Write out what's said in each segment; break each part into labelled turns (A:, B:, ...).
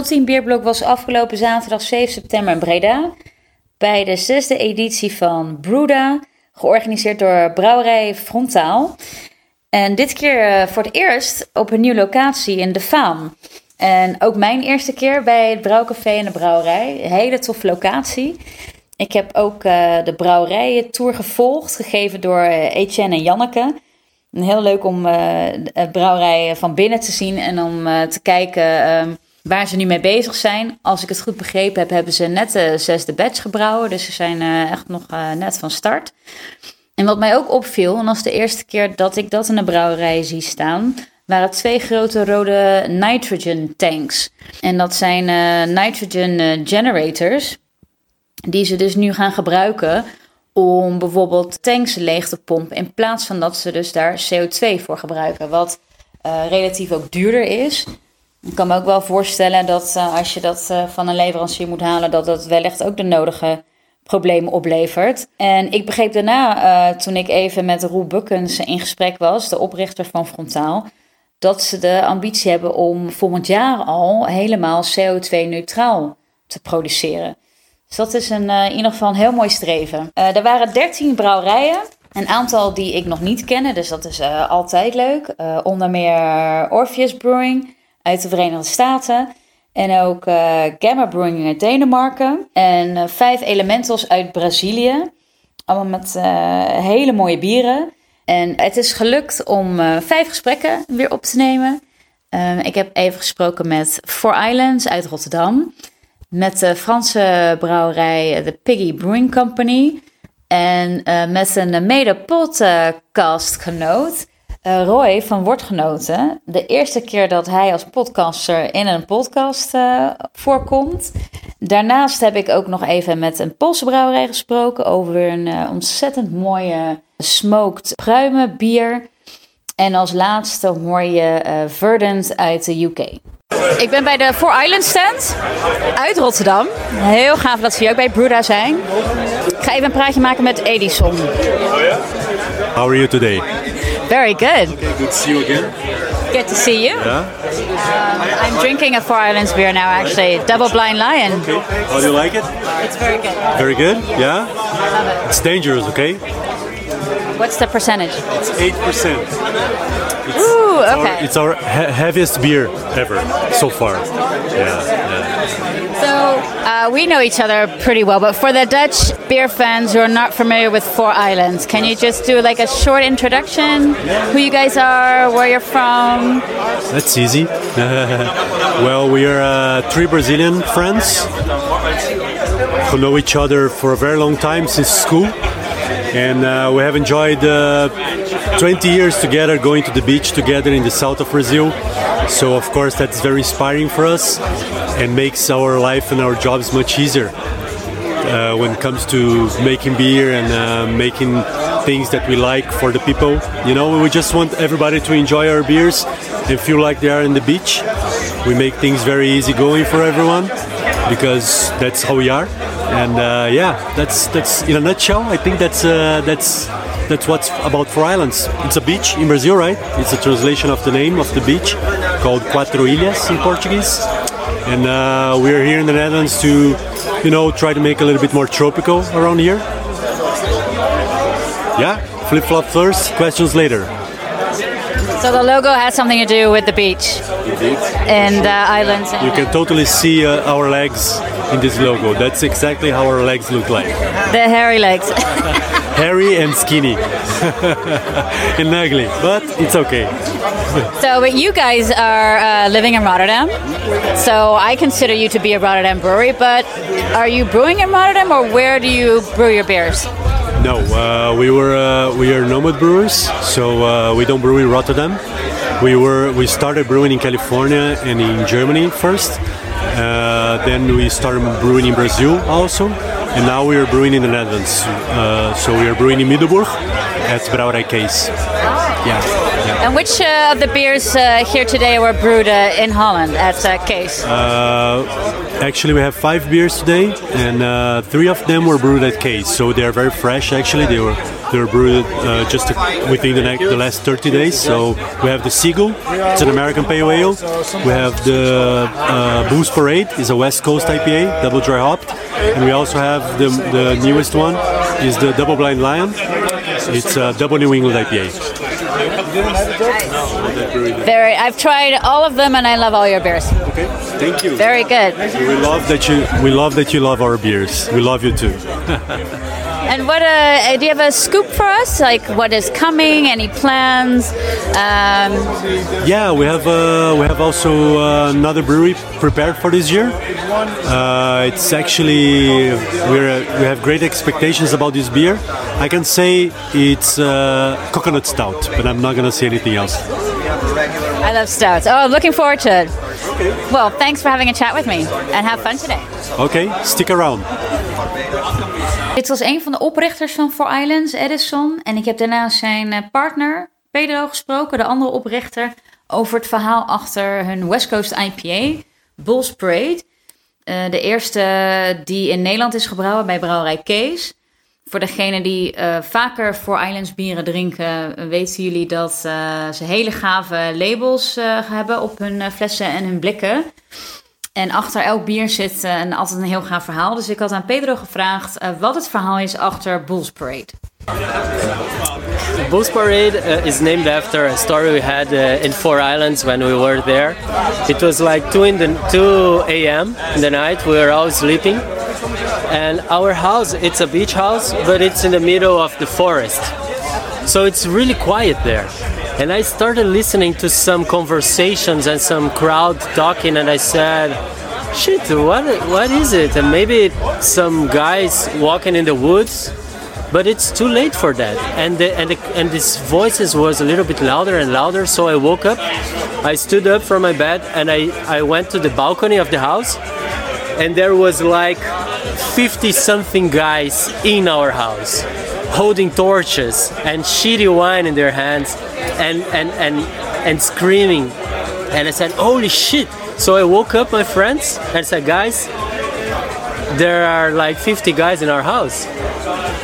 A: Ultiem Bierblok was afgelopen zaterdag 7 september in Breda. Bij de zesde editie van Bruda, georganiseerd door Brouwerij Frontaal. En dit keer eh, voor het eerst op een nieuwe locatie in De Faam. En ook mijn eerste keer bij het Brouwcafé en de Brouwerij. Hele toffe locatie. Ik heb ook uh, de brouwerijen-tour gevolgd, gegeven door uh, Etienne en Janneke. heel leuk om uh, de brouwerijen van binnen te zien en om te kijken ehm, waar ze nu mee bezig zijn. Als ik het goed begrepen heb, hebben ze net de zesde batch gebrouwen. Dus ze zijn echt nog net van start. En wat mij ook opviel, en is de eerste keer dat ik dat in de brouwerij zie staan, waren twee grote rode nitrogen tanks. En dat zijn nitrogen generators die ze dus nu gaan gebruiken om bijvoorbeeld tanks leeg te pompen. In plaats van dat ze dus daar CO2 voor gebruiken. Wat relatief ook duurder is. Ik kan me ook wel voorstellen dat uh, als je dat uh, van een leverancier moet halen, dat dat wellicht ook de nodige problemen oplevert. En ik begreep daarna, toen ik even met Roel Bukkens in gesprek was, de oprichter van Frontaal, dat ze de ambitie hebben om volgend jaar al helemaal CO2-neutraal te produceren. Dus dat is een, in ieder geval een heel mooi streven. Er waren 13 brouwerijen. Een aantal die ik nog niet ken, dus dat is altijd leuk. onder meer Orpheus Brewing uit de Verenigde Staten. En ook Gamma Brewing uit Denemarken. En vijf Elementals uit Brazilië. Allemaal met hele mooie bieren. En het is gelukt om vijf gesprekken weer op te nemen. ik heb even gesproken met Four Islands uit Rotterdam met de Franse brouwerij de Piggy Brewing Company. En uh, met een mede-podcastgenoot, uh, Roy van Wortgenoten. De eerste keer dat hij als podcaster in een podcast uh, voorkomt. Daarnaast heb ik ook nog even met een Poolse brouwerij gesproken over een ontzettend mooie smoked pruimenbier. En als laatste hoor je Verdant uit de UK. Ik ben bij de Four Islands stand uit Rotterdam. Heel gaaf dat ze hier ook bij Bruda zijn. Ik ga even een praatje maken met Edison.
B: How are you today?
A: Very good.
B: Okay, good to see you again.
A: Good to see you.
B: Yeah.
A: Um, I'm drinking a Four Islands beer now, actually. Double Blind Lion.
B: Okay. How do you like it?
A: It's very good.
B: Very good. Yeah.
A: I love it.
B: It's dangerous. Okay.
A: What's the percentage?
B: It's eight percent.
A: Ooh,
B: It's our,
A: okay.
B: it's our he- heaviest beer ever so far. Yeah.
A: Uh, we know each other pretty well, but for the Dutch beer fans who are not familiar with Four Islands, can you just do like a short introduction? Who you guys are, where you're from?
B: That's easy. well, we are uh, three Brazilian friends who know each other for a very long time since school, and uh, we have enjoyed uh, 20 years together, going to the beach together in the south of Brazil. So, of course, that's very inspiring for us and makes our life and our jobs much easier uh, when it comes to making beer and uh, making things that we like for the people. You know, we just want everybody to enjoy our beers and feel like they are in the beach. We make things very easy going for everyone because that's how we are. And uh, yeah, that's that's in a nutshell. I think that's uh, that's that's what's about Four Islands. It's a beach in Brazil, right? It's a translation of the name of the beach called Quatro Ilhas in Portuguese. And uh, we're here in the Netherlands to, you know, try to make a little bit more tropical around here. Yeah, flip flop first, questions later.
A: So the logo has something to do with the beach and uh, islands.
B: You can totally see uh, our legs in this logo. That's exactly how our legs look like.
A: The hairy legs.
B: Hairy and skinny. and ugly, but it's okay.
A: so, but you guys are uh, living in Rotterdam. So I consider you to be a Rotterdam brewery, but are you brewing in Rotterdam or where do you brew your beers?
B: No, uh, we were uh, we are nomad brewers, so uh, we don't brew in Rotterdam. We were we started brewing in California and in Germany first. Uh, then we started brewing in Brazil also, and now we are brewing in the Netherlands. Uh, so we are brewing in Middelburg at Brouwerij Kees. Yeah, yeah.
C: And which uh, of the beers uh, here today were brewed uh, in Holland at uh,
B: Kees? Actually, we have five beers today, and uh, three of them were brewed at Kees, so they are very fresh. Actually, they were they were brewed uh, just within the, the last 30 days. So we have the Seagull, it's an American pale ale. We have the uh, Bulls Parade, it's a West Coast IPA, double dry hopped, and we also have the, the newest one, is the Double Blind Lion. It's a double New England IPA.
C: Very. I've tried all of them, and I love all your beers.
B: Okay, thank you.
C: Very good.
B: We love that you we love that you love our beers. We love you too.
C: And what uh, do you have a scoop for us? Like what is coming? Any plans? Um,
B: Yeah, we have uh, we have also uh, another brewery prepared for this year. Uh, it's actually we're we have great expectations about this beer. I can say it's uh, coconut stout, but I'm not gonna say anything else.
C: I love stouts. Oh, I'm looking forward to it. Well, thanks for having a chat with me, and have fun today.
B: Okay, stick around.
C: Dit was een van de oprichters van Four Islands, Edison. En ik heb daarna zijn eh, partner, Pedro, gesproken, de andere oprichter, over het verhaal achter hun West Coast IPA, Bulls Parade. Eh, de eerste die in Nederland is gebrouwen bij brouwerij Kees. Voor degenen die eh, vaker Four Islands bieren drinken, weten jullie dat eh, ze hele gave labels eh, hebben op hun flessen en hun blikken. En achter elk bier zit een, altijd een heel gaaf verhaal. Dus ik had aan Pedro gevraagd wat het verhaal is achter Bulls Parade.
D: Booze Parade is named after a story we had in Four Islands when we were there. It was like 2 in the 2 a.m. in the night. We were all sleeping, and our house it's a beach house, but it's in the middle of the forest, so it's really quiet there. And I started listening to some conversations and some crowd talking, and I said, "Shit, what what is it?" And maybe some guys walking in the woods but it's too late for that and the, and the, and these voices was a little bit louder and louder so i woke up i stood up from my bed and i, I went to the balcony of the house and there was like 50 something guys in our house holding torches and shitty wine in their hands and and and, and screaming and i said holy shit so i woke up my friends and said guys there are like 50 guys in our house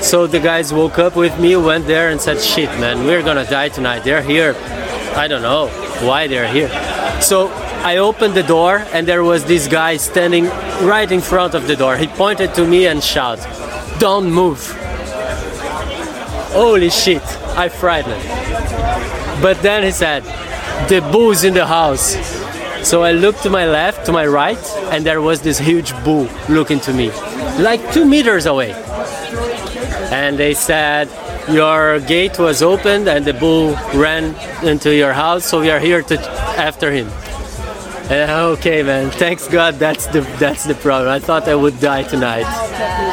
D: so the guys woke up with me, went there and said, shit, man, we're gonna die tonight. They're here. I don't know why they're here. So I opened the door and there was this guy standing right in front of the door. He pointed to me and shouted, don't move. Holy shit, I frightened. But then he said, the bull's in the house. So I looked to my left, to my right, and there was this huge bull looking to me, like two meters away and they said your gate was opened and the bull ran into your house so we are here to after him and, okay man thanks god that's the that's the problem i thought i would die tonight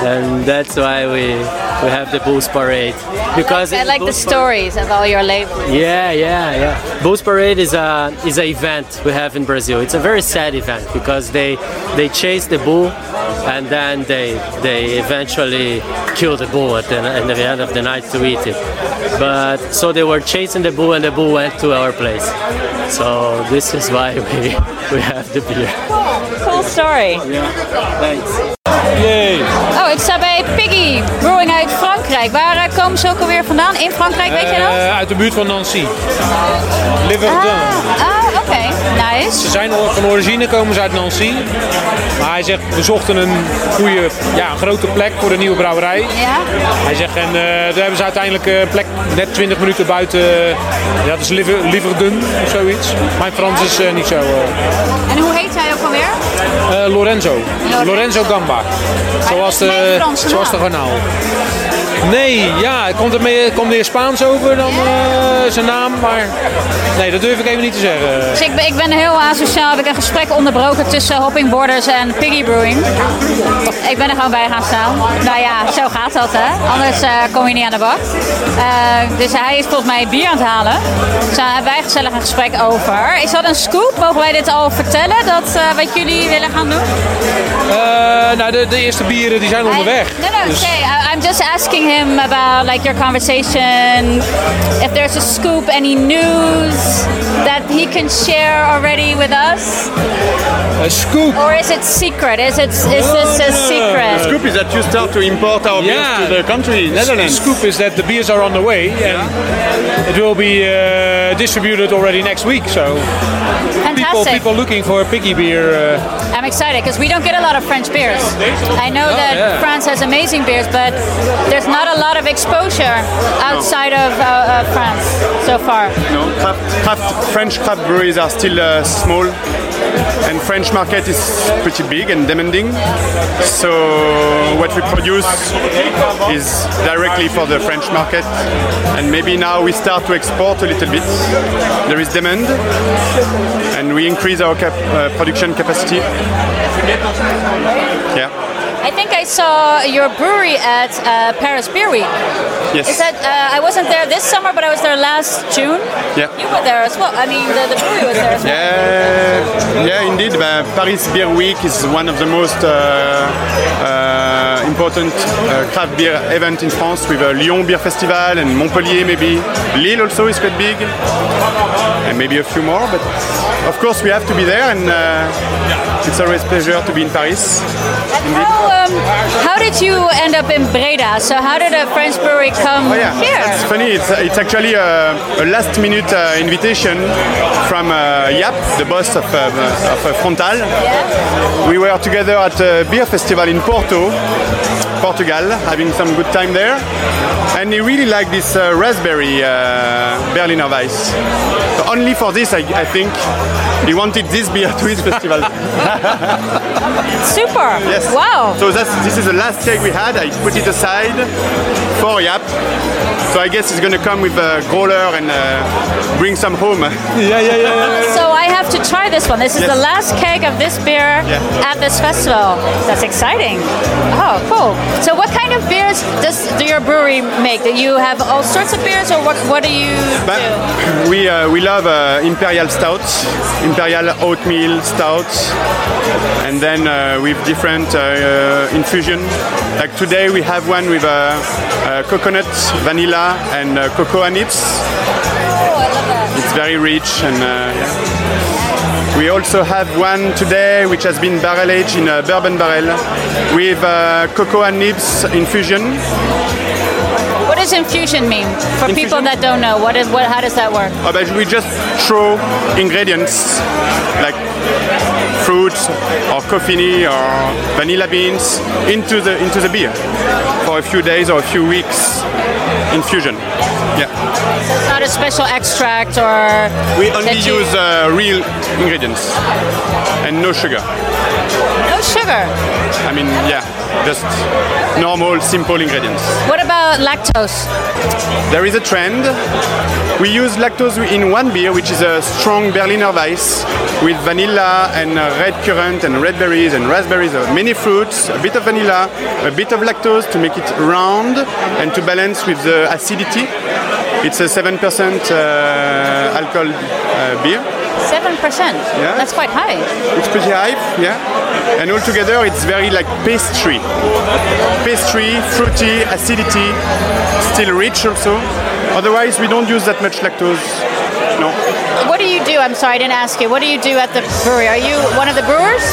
D: and that's why we we have the Bulls Parade because
C: I
D: in
C: like the stories of all your labels.
D: yeah, yeah, yeah. Bulls Parade is a is an event we have in Brazil. It's a very sad event because they they chase the bull and then they they eventually kill the bull at the, at the end of the night to eat it. But so they were chasing the bull and the bull went to our place. So this is why we we have the beer.
C: Cool story.
D: Thanks.
A: Oh, ik sta bij Piggy Brewing uit Frankrijk. Waar eh, komen ze ook alweer vandaan? In Frankrijk, weet je dat?
E: Eh, uit de buurt van Nancy.
A: Ah, ah, oké. Nice.
E: Ze zijn van origine komen ze uit Nancy. Maar hij zegt, we zochten een goede, ja, een grote plek voor de nieuwe brouwerij.
A: Ja?
E: Hij zegt, en eh daar hebben ze uiteindelijk een plek net 20 minuten buiten. ja, dat is Liver- Liverdun of zoiets. Mijn Frans is eh, niet zo. eh.
A: En hoe heet hij ook alweer?
E: Eh, Lorenzo. Lorenzo Gamba. Zoals de, zoals de garnaal. Nee, ja, komt er, meer, komt meer Spaans over dan eh, zijn naam. Maar nee, dat durf ik even niet te zeggen.
A: Dus ik ben, ik ben heel asociaal. Heb ik een gesprek onderbroken tussen Hopping Borders en Piggy Brewing. Ik ben er gewoon bij gaan staan. Nou ja, zo gaat dat hè. Anders eh, kom je niet aan de bak. Eh, dus hij is volgens mij bier aan het halen. Dus daar hebben wij gezellig een gesprek over. Is dat een scoop? Mogen wij dit al vertellen? Dat wat jullie willen gaan doen?
E: Nou, de, de eerste bieren die zijn onderweg.
A: No, no,
E: Dus-
A: okay. I'm just asking asking him about like your conversation, if there's a scoop, any news that he can share already with us,
E: A scoop.
A: or is it secret? Is it is this a secret?
F: The Scoop is that you start to import our beers to the country, Netherlands.
E: Scoop is that the beers are on the way and it will be uh, distributed already next week. So people
A: Fantastic.
E: people looking for a piggy beer. Uh,
A: I'm excited because we don't get a lot of French beers. I know that
E: yeah.
A: France has amazing beers, but there's not a lot of exposure outside of uh, uh, France so far.
F: No, craft, craft, French craft breweries are still uh, small, and French market is pretty big and demanding. So what we produce is directly for the French market, and maybe now we start to export a little bit. There is demand, and we increase our cap, uh, production capacity. Yeah.
A: I think I saw your brewery at uh, Paris Beer Week.
F: Yes.
A: Is that uh, I wasn't there this summer, but I was there last June.
F: Yeah.
A: You were there as well. I mean, the, the brewery was there as well.
F: Yeah, yeah, indeed. Uh, Paris Beer Week is one of the most uh, uh, important uh, craft beer event in France with uh, Lyon Beer Festival and Montpellier maybe. Lille also is quite big, and maybe a few more. But of course we have to be there, and uh, it's always a pleasure to be in Paris.
A: How, um, how did you end up in Breda? So how did a French brewery come
F: Oh yeah,
A: here?
F: that's funny. It's, it's actually a, a last-minute uh, invitation from uh, Yap, the boss of, uh, of uh, Frontaal. We were together at a beer festival in Porto, Portugal, having some good time there, and he really liked this uh, raspberry uh, Berliner Weiss. So only for this, I, I think, he wanted this beer to his festival.
A: Super.
F: Yes.
A: Wow.
F: So that's this is the last cake we had. I put it aside for Yap. So I guess it's gonna come with a growler and uh, bring some home.
E: yeah, yeah, yeah.
A: So I have to try this one. This is
F: Yes.
A: the last keg of this beer
F: Yeah.
A: at this festival. That's exciting. Oh, cool. So what kind of beers does do your brewery make? Do you have all sorts of beers, or what? What do you
F: But
A: do?
F: we uh, we love uh, imperial stouts, imperial oatmeal stouts, and then uh, with different uh, uh, infusion. Like today we have one with uh, uh, coconut, vanilla, and uh, cocoa nibs.
A: Oh, I love that.
F: It's very rich and. Uh, yeah. We also have one today which has been barrel aged in a bourbon barrel with uh, cocoa nibs infusion.
A: What does infusion mean for people that don't know? What is what? How does that work?
F: Uh, but we just throw ingredients like fruit or coffee or vanilla beans into the into the beer for a few days or a few weeks infusion. Yeah,
A: It's not a special extract or.
F: we only use uh, real ingredients and no sugar.
A: no sugar.
F: I mean, yeah, just normal, simple ingredients.
A: What about lactose?
F: There is a trend. We use lactose in one beer, which is a strong Berliner Weiss with vanilla and uh, red currant and red berries and raspberries, uh, many fruits, a bit of vanilla, a bit of lactose to make it round and to balance with the acidity. It's a 7% uh, alcohol uh, beer.
A: Seven percent.
F: Yeah.
A: That's quite high.
F: It's pretty high, yeah. And altogether, it's very like pastry. Pastry, fruity, acidity, still rich also. Otherwise, we don't use that much lactose. No.
A: What do you do? I'm sorry, I didn't ask you. What do you do at the brewery? Are you one of the brewers?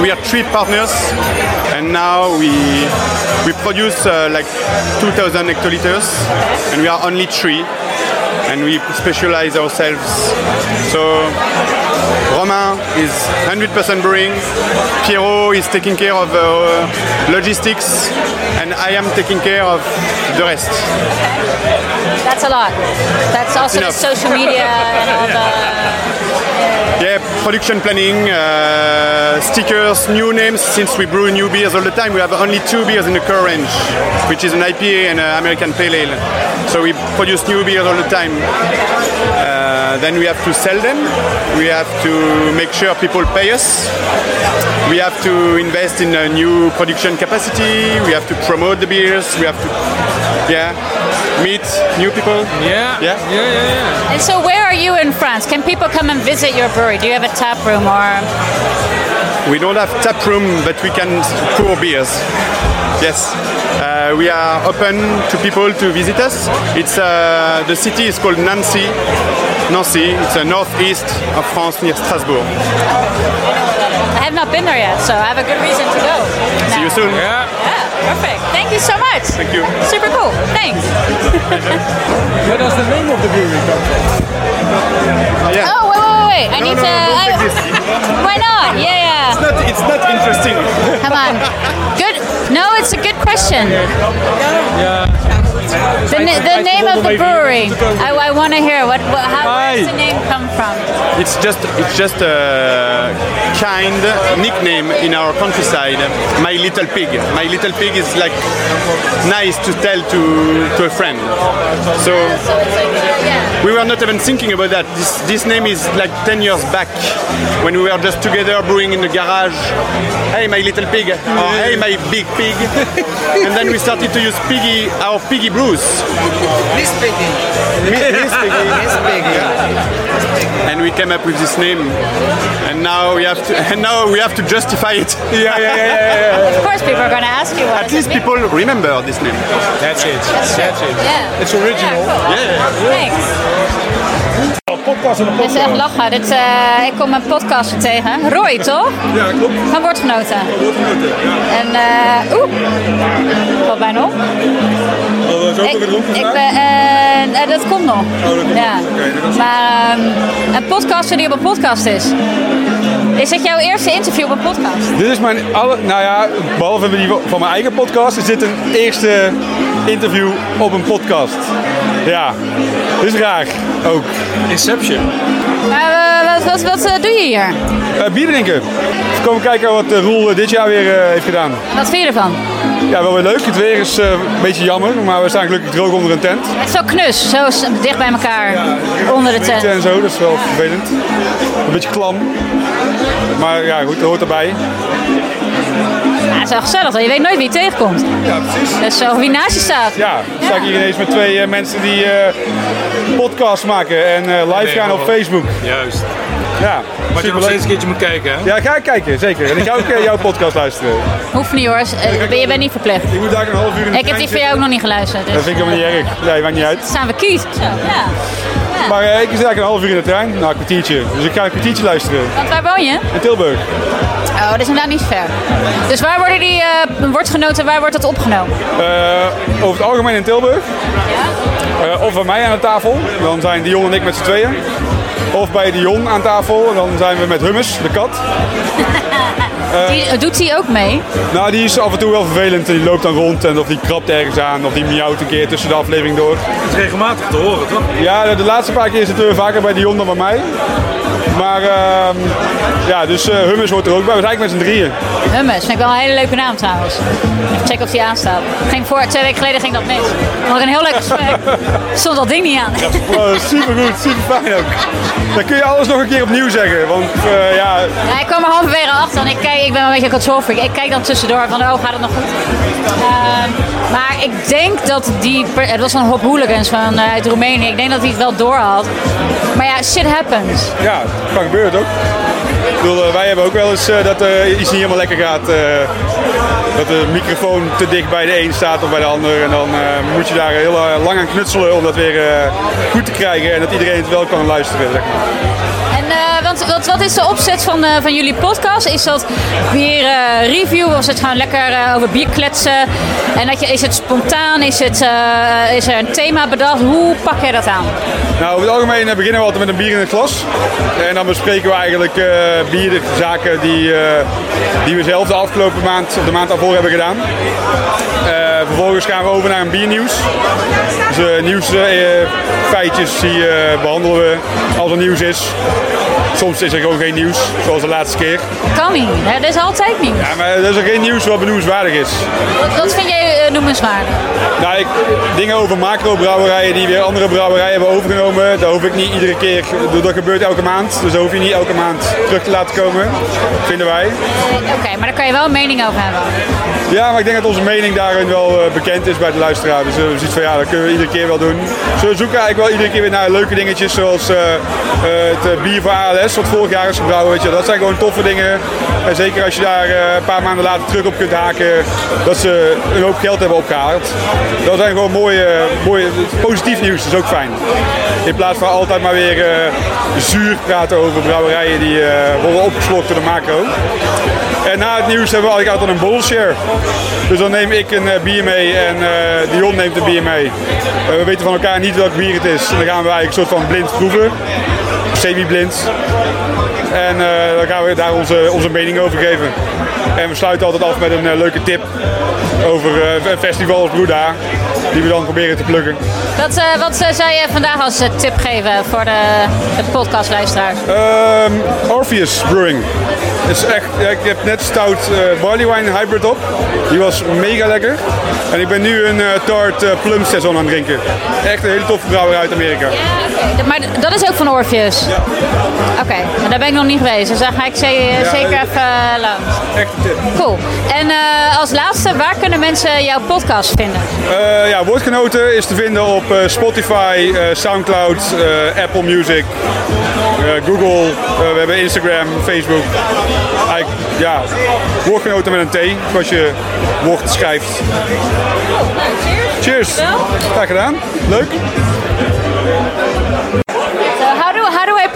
F: We are three partners, and now we we produce uh, like 2,000 hectoliters, and we are only three, and we specialize ourselves. So Romain is 100% brewing, Pierrot is taking care of uh, logistics, and I am taking care of the rest.
A: That's a lot. That's also the
F: Enough.
A: social media and all the.
F: Yeah, production planning, uh, stickers, new names. Since we brew new beers all the time, we have only two beers in the core range, which is an IPA and an American Pale Ale. So we produce new beers all the time. Uh, Uh, then we have to sell them. We have to make sure people pay us. We have to invest in a new production capacity. We have to promote the beers. We have to, yeah, meet new people.
E: Yeah,
F: Yeah.
E: yeah, yeah. yeah.
A: And so, where are you in France? Can people come and visit your brewery? Do you have a tap room or?
F: We don't have tap room, but we can pour beers. Yes, uh, we are open to people to visit us. It's uh, the city is called Nancy. Nancy. It's a northeast of France near Strasbourg.
A: I have not been there yet, so I have a good reason to go.
F: See you soon.
E: Ja.
A: Yeah, perfect. Thank you so much.
F: Thank you.
A: Super cool. Thanks.
E: Where does the name of the brewery come from?
F: Yeah.
A: Oh, wait, wait, wait. I
F: No,
A: need
F: no,
A: to.
F: don't
A: I- why not? Yeah, yeah.
F: It's not, it's not interesting.
A: Come on. Good. No, it's a good question. The, na- the name of the brewery. I, I want to hear. What? what how where does the name come from?
F: It's just it's just a kind nickname in our countryside. My little pig. My little pig is like nice to tell to to a friend. So
A: So it's like, yeah.
F: we were not even thinking about that. This this name is like 10 years back when we were just together brewing in the garage. Hey, my little pig. Or hey, my big pig. and then we started to use piggy our piggy brews.
G: Miss Piggy.
F: Mi- Miss Piggy.
G: Miss Piggy.
F: and we came up with this name and now we have to and now we have to justify it yeah yeah yeah,
A: Of course, people are going to ask you what
F: at least people remember this name
E: That's it. That's it.
A: Yeah.
E: It's original.
A: Yeah, cool. Thanks.
E: Podcast en een
A: Dit is echt lachen. Dit, eh, ik kom een podcaster tegen. Roy, toch?
E: Ja, klopt.
A: Van Woordgenoten.
E: Woordgenoten, ja.
A: En, eh oeh. Valt bijna op.
E: Zo
A: Ik,
E: ook gedronken
A: ik ben, eh, eh, dat komt nog.
E: Oh, dat komt
A: ja.
E: dat
A: Maar ehm, een podcaster die op een podcast is. Is dit jouw eerste interview op een podcast?
H: Dit is mijn alle, nou ja, behalve die van mijn eigen podcast, is dit een eerste interview op een podcast. Ja, dit is raar ook.
E: Inception.
A: Maar eh, wat, wat, wat eh, doe je hier?
H: Eh, bier drinken. Even komen kijken wat eh, Roel dit jaar weer eh, heeft gedaan.
A: Wat vind je ervan?
H: Ja, wel weer leuk. Het weer is eh, een beetje jammer, maar we staan gelukkig droog onder een tent.
A: Het is zo knus, zo dicht bij elkaar onder de tent.
H: En zo, dat is wel vervelend. Een beetje klam. Maar ja, goed, dat hoort erbij.
A: Ja, het is wel gezellig, want je weet nooit wie je tegenkomt.
H: Ja, precies.
A: Dus zo wie naast je staat.
H: Ja, dan sta ik hier ineens met twee mensen die eh podcasts maken en eh, live gaan op Facebook.
E: Juist.
H: Ja,
E: Wat je nog steeds een keertje moet kijken, hè?
H: Ja, ga ik kijken, zeker. En ik ga ook eh, jouw podcast luisteren.
A: Hoeft niet hoor, Eh, je bent niet verplicht.
H: Ik moet daar een half uur in de
A: Ik heb die van jou ook nog niet geluisterd. Dus
H: Dat vind ik helemaal niet erg. Nee, maakt niet uit.
A: staan we kies. Zo, ja.
H: Maar eh, ik zit eigenlijk een half uur in de trein. Nou, een kwartiertje. Dus ik ga een kwartiertje luisteren.
A: Want waar woon je?
H: In Tilburg.
A: Oh, dat is inderdaad niet ver. Dus waar worden die eh woordgenoten, waar wordt dat opgenomen?
H: Eh, over het algemeen in Tilburg. Eh, of bij mij aan de tafel. Dan zijn Dion en ik met z'n tweeën. Of bij Dion aan tafel. En dan zijn we met Hummus, de kat.
A: Die, doet die ook mee?
H: Nou, die is af en toe wel vervelend. Die loopt dan rond en of die krabt ergens aan. Of die miauwt een keer tussen de aflevering door.
E: Het is regelmatig te horen, toch?
H: Ja, de, de laatste paar keer zitten we vaker bij Dion dan bij mij. Maar ehm, ja, dus eh, Hummus hoort er ook bij. We zijn eigenlijk met z'n drieën.
A: Hummus, vind ik wel een hele leuke naam trouwens. Even checken of die aanstaat. Ging voor, twee weken geleden ging dat mis. Ik een heel leuk gesprek. Stond dat ding niet aan.
H: Wow, super goed, super fijn ook. Dan kun je alles nog een keer opnieuw zeggen. Want eh, ja,
A: Ja, ik kwam er halverwege achter en ik, kijk, ik ben wel een beetje een control freak. Ik kijk dan tussendoor van, oh, gaat het nog goed? Ehm, maar ik denk dat die, het was een hoop hooligans van, eh, uit Roemenië. Ik denk dat hij het wel door had. Maar ja, shit happens.
H: ja, kan gebeuren toch? Ik bedoel, eh, wij hebben ook wel eens eh, dat er iets niet helemaal lekker gaat. eh, dat de microfoon te dicht bij de een staat of bij de ander. En dan eh, moet je daar heel eh, lang aan knutselen om dat weer eh, goed te krijgen. En dat iedereen het wel kan luisteren.
A: En eh, wat, wat is de opzet van, eh, van jullie podcast? Is dat weer eh, review of is het gewoon lekker eh, over bier kletsen? En dat je, is het spontaan? Is, het, eh, is er een thema bedacht? Hoe pak jij dat aan?
H: Nou, over het algemeen eh, beginnen we altijd met een bier in het glas. En dan bespreken we eigenlijk eh bierzaken die, eh, die we zelf de afgelopen maand, of de maand daarvoor hebben gedaan. Vervolgens gaan we over naar een biernieuws. Dus nieuwsfeitjes die eh, behandelen we als er nieuws is. Soms is er gewoon geen nieuws, zoals de laatste keer.
A: Kan niet. Er is altijd nieuws.
H: Ja, maar er is er geen nieuws wat benoemenswaardig is.
A: Wat, wat vind jij eh, benoemenswaardig?
H: Nou, ik, dingen over macro-brouwerijen die weer andere brouwerijen hebben overgenomen, daar hoef ik niet iedere keer, dat gebeurt elke maand, dus daar hoef je niet elke maand terug te laten komen, vinden wij.
A: Oké, maar daar kan je wel een mening over hebben.
H: Ja, maar ik denk dat onze mening daarin wel eh, bekend is bij de luisteraar, dus uh, we van ja, dat kunnen we iedere keer wel doen. Dus we zoeken eigenlijk wel iedere keer weer naar leuke dingetjes, zoals uh, het bier voor ALS, wat vorig jaar is gebrouwen, weet je. dat zijn gewoon toffe dingen. En zeker als je daar een paar maanden later terug op kunt haken, dat ze een hoop geld hebben opgehaald. Dat zijn gewoon mooie, mooie positief nieuws, dat is ook fijn. In plaats van altijd maar weer uh, zuur praten over brouwerijen die uh, worden opgeslokt door de macro. En na het nieuws hebben we eigenlijk altijd een bottle Dus dan neem ik een uh, bier mee en Dion neemt een bier mee. we weten van elkaar niet welk bier het is. En dan gaan we eigenlijk een soort van blind proeven. Semi-blind. En dan gaan we daar onze, onze mening over geven. En we sluiten altijd af met een leuke tip over een festival als Bruda die we dan proberen te pluggen.
A: Wat, uh, wat uh, zou je vandaag als uh, tip geven voor de, de podcastluisteraars?
H: Um, Orpheus Brewing. Het is echt, ik heb net stout barley wine hybrid op. Die was mega lekker. En ik ben nu een tart plum saison aan het drinken. Echt een hele toffe brouwer uit Amerika.
A: Ja, okay. Maar dat is ook van Orpheus?
H: Ja.
A: Oké, maar daar ben ik nog niet geweest. Dus daar ga ik zeker, zeker even langs.
H: Echt een tip.
A: Cool. En als laatste, waar kunnen mensen jouw podcast vinden?
H: ja, Woordgenoten is te vinden op Spotify, Soundcloud, Apple Music, Google. we hebben Instagram, Facebook. Eigenlijk, ja, Woordgenoten met een T, zoals je woord schrijft. Cheers. Graag gedaan. Leuk.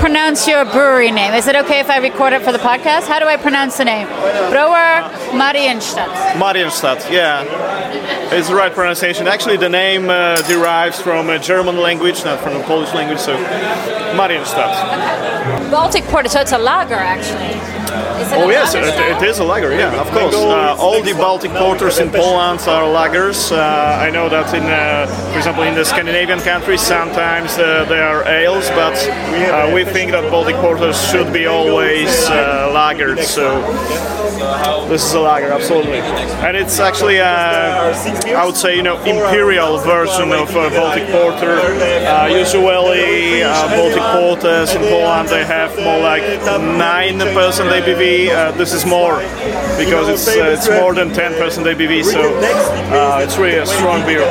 A: How do I pronounce your brewery name? Is it okay if I record it for the podcast? How do I pronounce the name? Browar Mariensztat.
I: Marienstadt, yeah. It's the right pronunciation. Actually, the name uh, derives from a German language, not from the Polish language, so Marienstadt.
A: Okay. Baltic Porter, so it's a lager actually.
I: Oh yes, it, it is a lager. Yeah, of course. Uh, all the Baltic porters in Poland are lagers. Uh, I know that in, uh, for example, in the Scandinavian countries, sometimes uh, they are ales, but uh, we think that Baltic porters should be always uh, lagered. So this is a lager, absolutely, and it's actually, I would say, you know, imperial version of Baltic porter. usually, Baltic porters in Poland they have more like nine percent ABV. Uh, this is more because it's uh, it's more than 10% ABV, so uh, it's really a strong beer.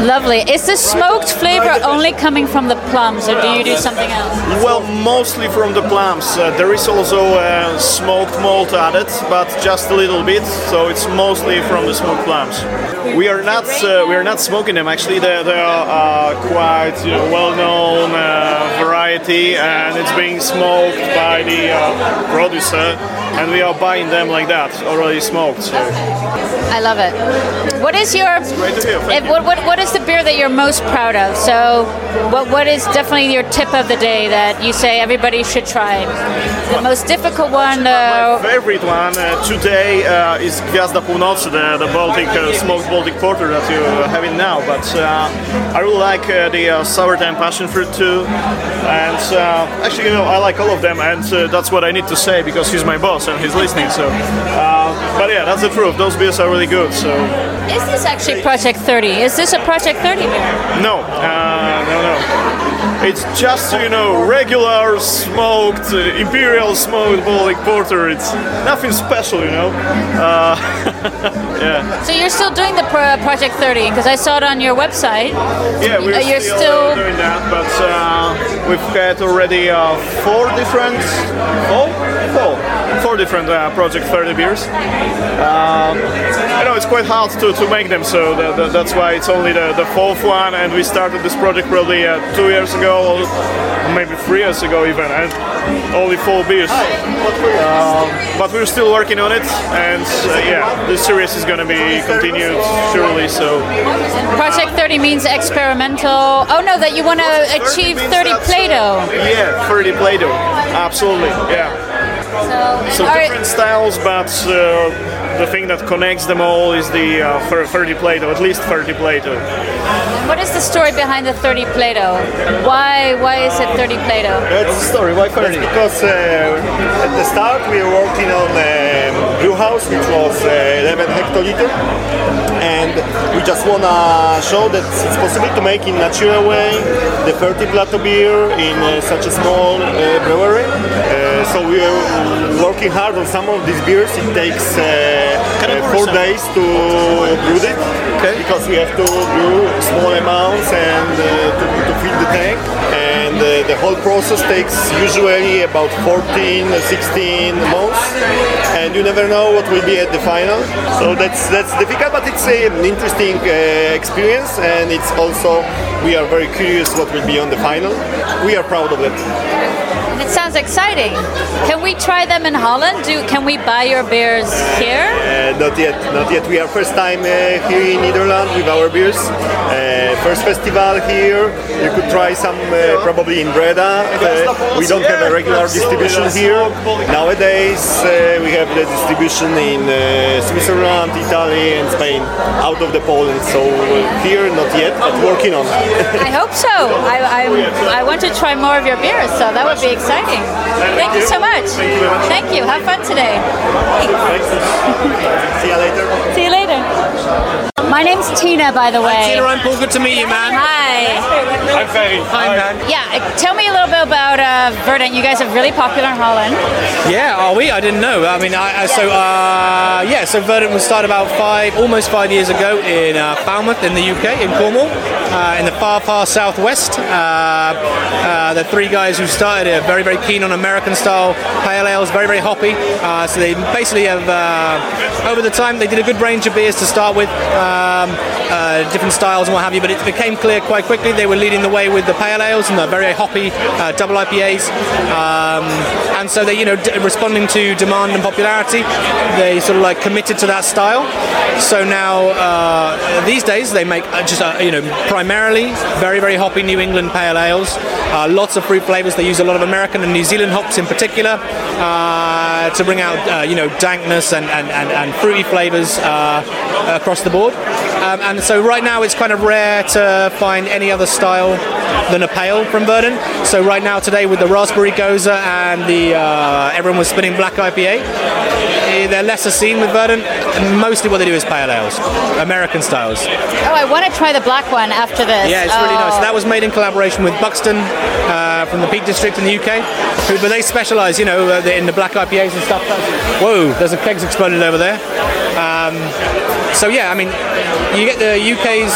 A: Lovely. Is the smoked flavor only coming from the plums, or do you do something else?
I: Well, mostly from the plums. Uh, there is also uh, smoked malt added, but just a little bit. So it's mostly from the smoked plums. We are not uh, we are not smoking them. Actually, they, they are uh, quite you know, well-known uh, variety, and it's being smoked by the uh, producer, and we are buying them like that, already smoked. So.
A: I love it. What is your what, what what is the beer that you're most proud of? So, what what is definitely your tip of the day that you say everybody should try? The most difficult one.
I: Uh, My favorite one uh, today uh, is Gwiazda Północy, the, the Baltic uh, smoked Baltic porter that you have in now. But uh, I really like uh, the uh, sour time passion fruit too, and actually, you know, I like all of them, and that's what I need to say because he's my boss and he's listening. So, but yeah, that's the truth. Those beers are really good. So,
A: is this actually Project 30? Is this a Project 30 beer?
I: Uh, no, no, no. It's just you know regular smoked uh, imperial smoked Baltic porter. It's nothing special, you know. Uh, yeah.
A: So you're still doing the pro- Project 30 because I saw it on your website.
I: Yeah, we're
A: uh, you're
I: still,
A: still,
I: doing that, but uh, we've had already uh, four different, four, four, four different uh, Project 30 beers. Um, I know it's quite hard to, to make them, so that, that, that's why it's only the, the fourth one, and we started this project probably two years ago ago, maybe three years ago even, and only four beers. Um, but we're still working on it, and uh, yeah, the series is going to be continued surely. So,
A: Project 30 means experimental. Oh no, that you want to achieve 30 Plato.
I: Yeah, 30 Plato. Absolutely. Yeah. So, so different styles, but. Uh, the thing that connects them all is the uh, 30 Plato, at least 30 Plato.
A: What is the story behind the 30 Plato? Why why is it 30 Plato?
I: That's the story. Why 30?
J: That's because uh, at the start we were working on. Um, brew house, which was uh, 11 hectoliter, and we just wanna show that it's possible to make in natural way the 30 Plato beer in uh, such a small uh, brewery. So we are working hard on some of these beers. It takes uh, uh, four days to brew it because we have to brew small amounts and uh, to, to fill the tank. And uh, the whole process takes usually about 14, 16 months, and you never know what will be at the final. So that's that's difficult, but it's a, an interesting uh, experience, and it's also we are very curious what will be on the final. We are proud of it.
A: Sounds exciting. Can we try them in Holland? Do can we buy your beers here?
J: Uh, not yet, not yet. We are first time uh, here in Netherlands with our beers. Uh, first festival here. You could try some uh, probably in Breda. Uh, we don't have a regular distribution here. Nowadays uh, we have the distribution in uh, Switzerland, Italy, and Spain out of the Poland. So here not yet, but working on.
A: I hope so. I, I, I want to try more of your beers, so that would be exciting. Thank you so much. Thank you. Have fun today.
J: See you later.
A: See you later. My name's Tina, by the way.
K: Tina, I'm Paul. Good to meet you, man.
A: Hi.
K: I'm Ferry. Hi, man.
A: Yeah, uh, tell me a little bit about uh, Verdant. You guys are really popular in Holland.
K: Yeah, are we? I didn't know. I mean, I, I, so uh, yeah, so Verdant was started about five, almost five years ago in uh, Falmouth in the UK, in Cornwall, uh, in the far, far southwest. Uh, uh, the three guys who started it are very, very keen on American-style pale ales, very, very hoppy. Uh, so they basically have, uh, over the time, they did a good range of beers to start with, um, uh, different styles and what have you. But it became clear quite quickly they were leading the way with the pale ales and the very hoppy uh, double IPAs. Um, and so they, you know, d- responding to demand and popularity, they sort of like committed to that style. So now these days they make just you know primarily very very hoppy New England pale ales. Uh, lots of fruit flavors. They use a lot of American and New Zealand hops in particular uh, to bring out uh, you know dankness and, and, and, and fruity flavors uh, across the board. Um, and so right now it's kind of rare to find any other style than a pale from Verdant. So right now today with the raspberry gose and the uh, everyone was spinning black IPA, they're lesser seen with Verdant. Mostly what they do is pale ales, American styles.
A: Oh, I want to try the black one after this.
K: Yeah, it's really
A: Oh.
K: nice. That was made in collaboration with Buxton uh, from the Peak District in the UK, who, but they specialise, you know, uh, in the black IPAs and stuff. Whoa, there's a kegs exploded over there. Um, so yeah, I mean, you get the UK's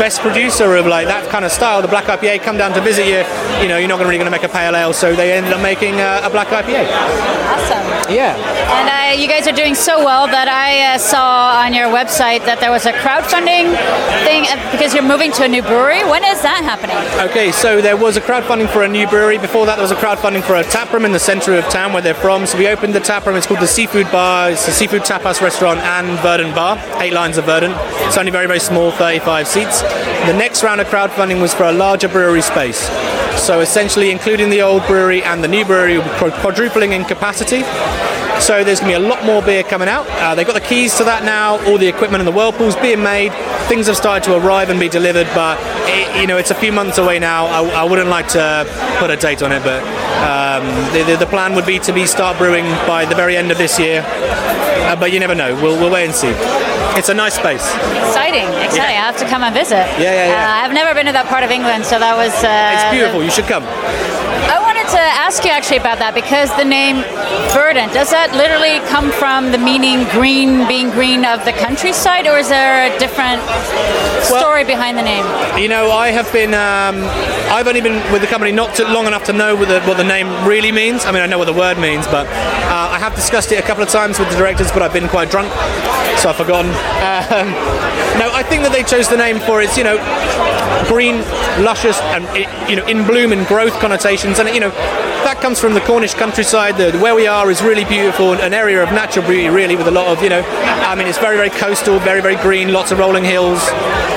K: best producer of like that kind of style, the black IPA, come down to visit you. You know, you're not really going to make a pale ale, so they ended up making uh, a black IPA.
A: Awesome.
K: Yeah.
A: And uh, you guys are doing so well that I uh, saw on your website that there was a crowdfunding thing uh, because you're moving to a new brewery. When is that happening?
K: Okay, so there was a crowdfunding for a new brewery. Before that, there was a crowdfunding for a tap room in the centre of town where they're from. So we opened the tap room. It's called the Seafood Bar. It's a seafood tapas restaurant and Verdant Bar. Eight lines of Verdant. It's only very, very small, 35 seats. The next round of crowdfunding was for a larger brewery space. So essentially, including the old brewery and the new brewery, be quadrupling in capacity. So there's going to be a lot more beer coming out. Uh, they've got the keys to that now. All the equipment and the whirlpools being made. Things have started to arrive and be delivered, but it, you know it's a few months away now. I, I wouldn't like to put a date on it, but um, the, the, the plan would be to be start brewing by the very end of this year. Uh, but you never know. We'll, we'll wait and see. It's a nice space.
A: Exciting, exciting. I have to come and visit.
K: Yeah, yeah, yeah.
A: Uh, I've never been to that part of England, so that was. Uh,
K: It's beautiful. You should come.
A: I wanted to ask you actually about that because the name Verdant, does that literally come from the meaning green, being green of the countryside, or is there a different story behind the name?
K: You know, I have been. Um, I've only been with the company not long enough to know what the, what the name really means. I mean, I know what the word means, but uh, I have discussed it a couple of times with the directors, but I've been quite drunk, so I've forgotten. Um, no, I think that they chose the name for its, you know, green, luscious, and you know, in bloom and growth connotations, and you know. That comes from the Cornish countryside. The, where we are is really beautiful, an area of natural beauty, really, with a lot of, you know, I mean, it's very, very coastal, very, very green, lots of rolling hills.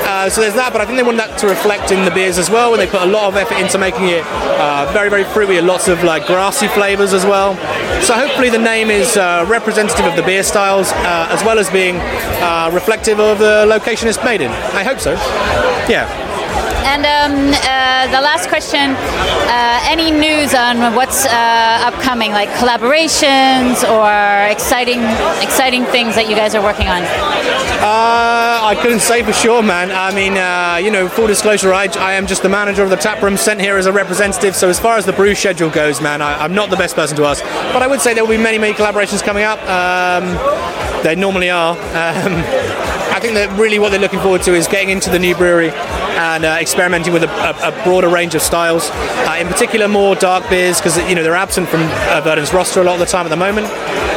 K: Uh, so there's that, but I think they want that to reflect in the beers as well. And they put a lot of effort into making it uh, very, very fruity, lots of like grassy flavors as well. So hopefully the name is uh, representative of the beer styles, uh, as well as being uh, reflective of the location it's made in. I hope so. Yeah.
A: And um, uh, the last question: uh, Any news on what's uh, upcoming, like collaborations or exciting, exciting things that you guys are working on?
K: Uh, I couldn't say for sure, man. I mean, uh, you know, full disclosure, I, I am just the manager of the tap room, sent here as a representative. So as far as the brew schedule goes, man, I, I'm not the best person to ask. But I would say there will be many, many collaborations coming up. Um, they normally are. Um, think that really what they're looking forward to is getting into the new brewery and uh, experimenting with a, a, a broader range of styles. Uh, in particular, more dark beers because you know they're absent from uh, Verdant's roster a lot of the time at the moment.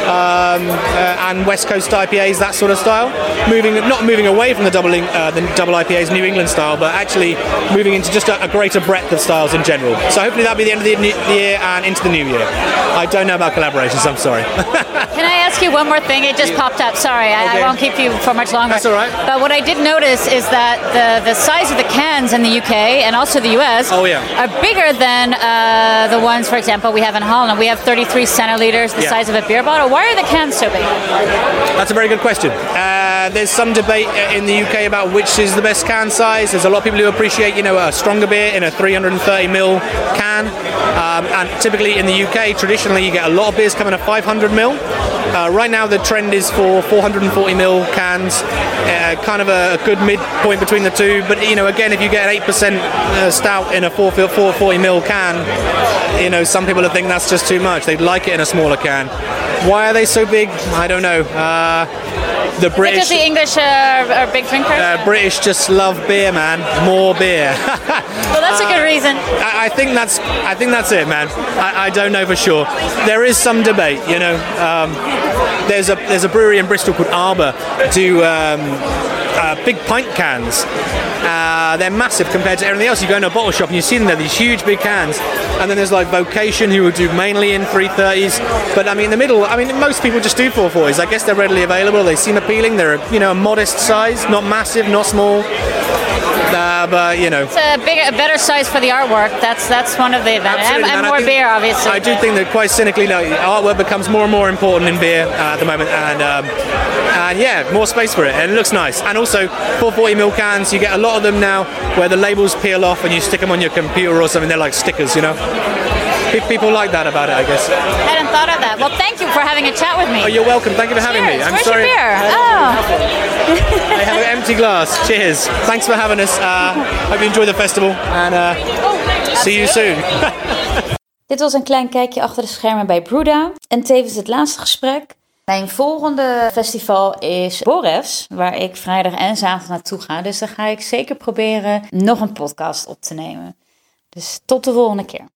K: Um, uh, and West Coast IPAs, that sort of style. Moving, not moving away from the double, uh, the double IPAs, New England style, but actually moving into just a, a greater breadth of styles in general. So hopefully that'll be the end of the, new, the year and into the new year. I don't know about collaborations. I'm sorry.
A: Can I ask you one more thing? It just popped up. Sorry, I,
K: Okay.
A: I won't keep you for much longer.
K: That's all right.
A: But what I did notice is that the, the size of the cans in the UK and also the US
K: Oh, yeah.
A: are bigger than uh, the ones, for example, we have in Holland. We have 33 centiliters, the
K: Yeah.
A: size of a beer bottle. Why are the cans so big?
K: That's a very good question. Uh, there's some debate in the UK about which is the best can size. There's a lot of people who appreciate, you know, a stronger beer in a 330 ml can. Um, and typically in the UK, traditionally, you get a lot of beers coming at 500 ml. Uh, right now, the trend is for 440 ml cans, uh, kind of a, good midpoint between the two. But you know, again, if you get an 8% uh, stout in a 440 ml can, you know, some people think that's just too much. They'd like it in a smaller can. Why are they so big? I don't know. Uh, the
A: Because
K: British.
A: the English are, are big drinkers?
K: Uh, British just love beer, man. More beer.
A: well, that's a good reason.
K: I, I think that's. I think that's it, man. I, I don't know for sure. There is some debate, you know. Um, there's a there's a brewery in Bristol called Arbor do um, uh, big pint cans. Uh, they're massive compared to everything else. You go into a bottle shop and you see them. They're these huge big cans. And then there's like Vocation who would do mainly in 330s. But I mean, in the middle, I mean, most people just do 440s. I guess they're readily available. They seem appealing. They're you know a modest size, not massive, not small. Uh, but you know,
A: It's a bigger, a better size for the artwork. That's that's one of the advantages. And, and.
K: I
A: more beer, obviously.
K: I do think that quite cynically, no, artwork becomes more and more important in beer uh, at the moment, and um, and yeah, more space for it, and it looks nice. And also, 440 ml cans, you get a lot of them now where the labels peel off and you stick them on your computer or something. They're like stickers, you know. Pe- People like that about it, I guess.
A: I hadn't thought of that. Well, thank you for having a chat with me.
K: Oh, you're welcome. Thank you for having me.
A: Cheers.
K: I'm
A: Where's
K: sorry.
A: your beer? Oh.
K: I have an empty glass. Cheers. Thanks for having us. Uh, hope you enjoy the festival, and uh, see you soon.
C: Dit was een klein kijkje achter de schermen bij Bruda en tevens het laatste gesprek. Mijn volgende festival is Borefs, waar ik vrijdag en zaterdag naartoe ga. Dus dan ga ik zeker proberen nog een podcast op te nemen. Dus tot de volgende keer.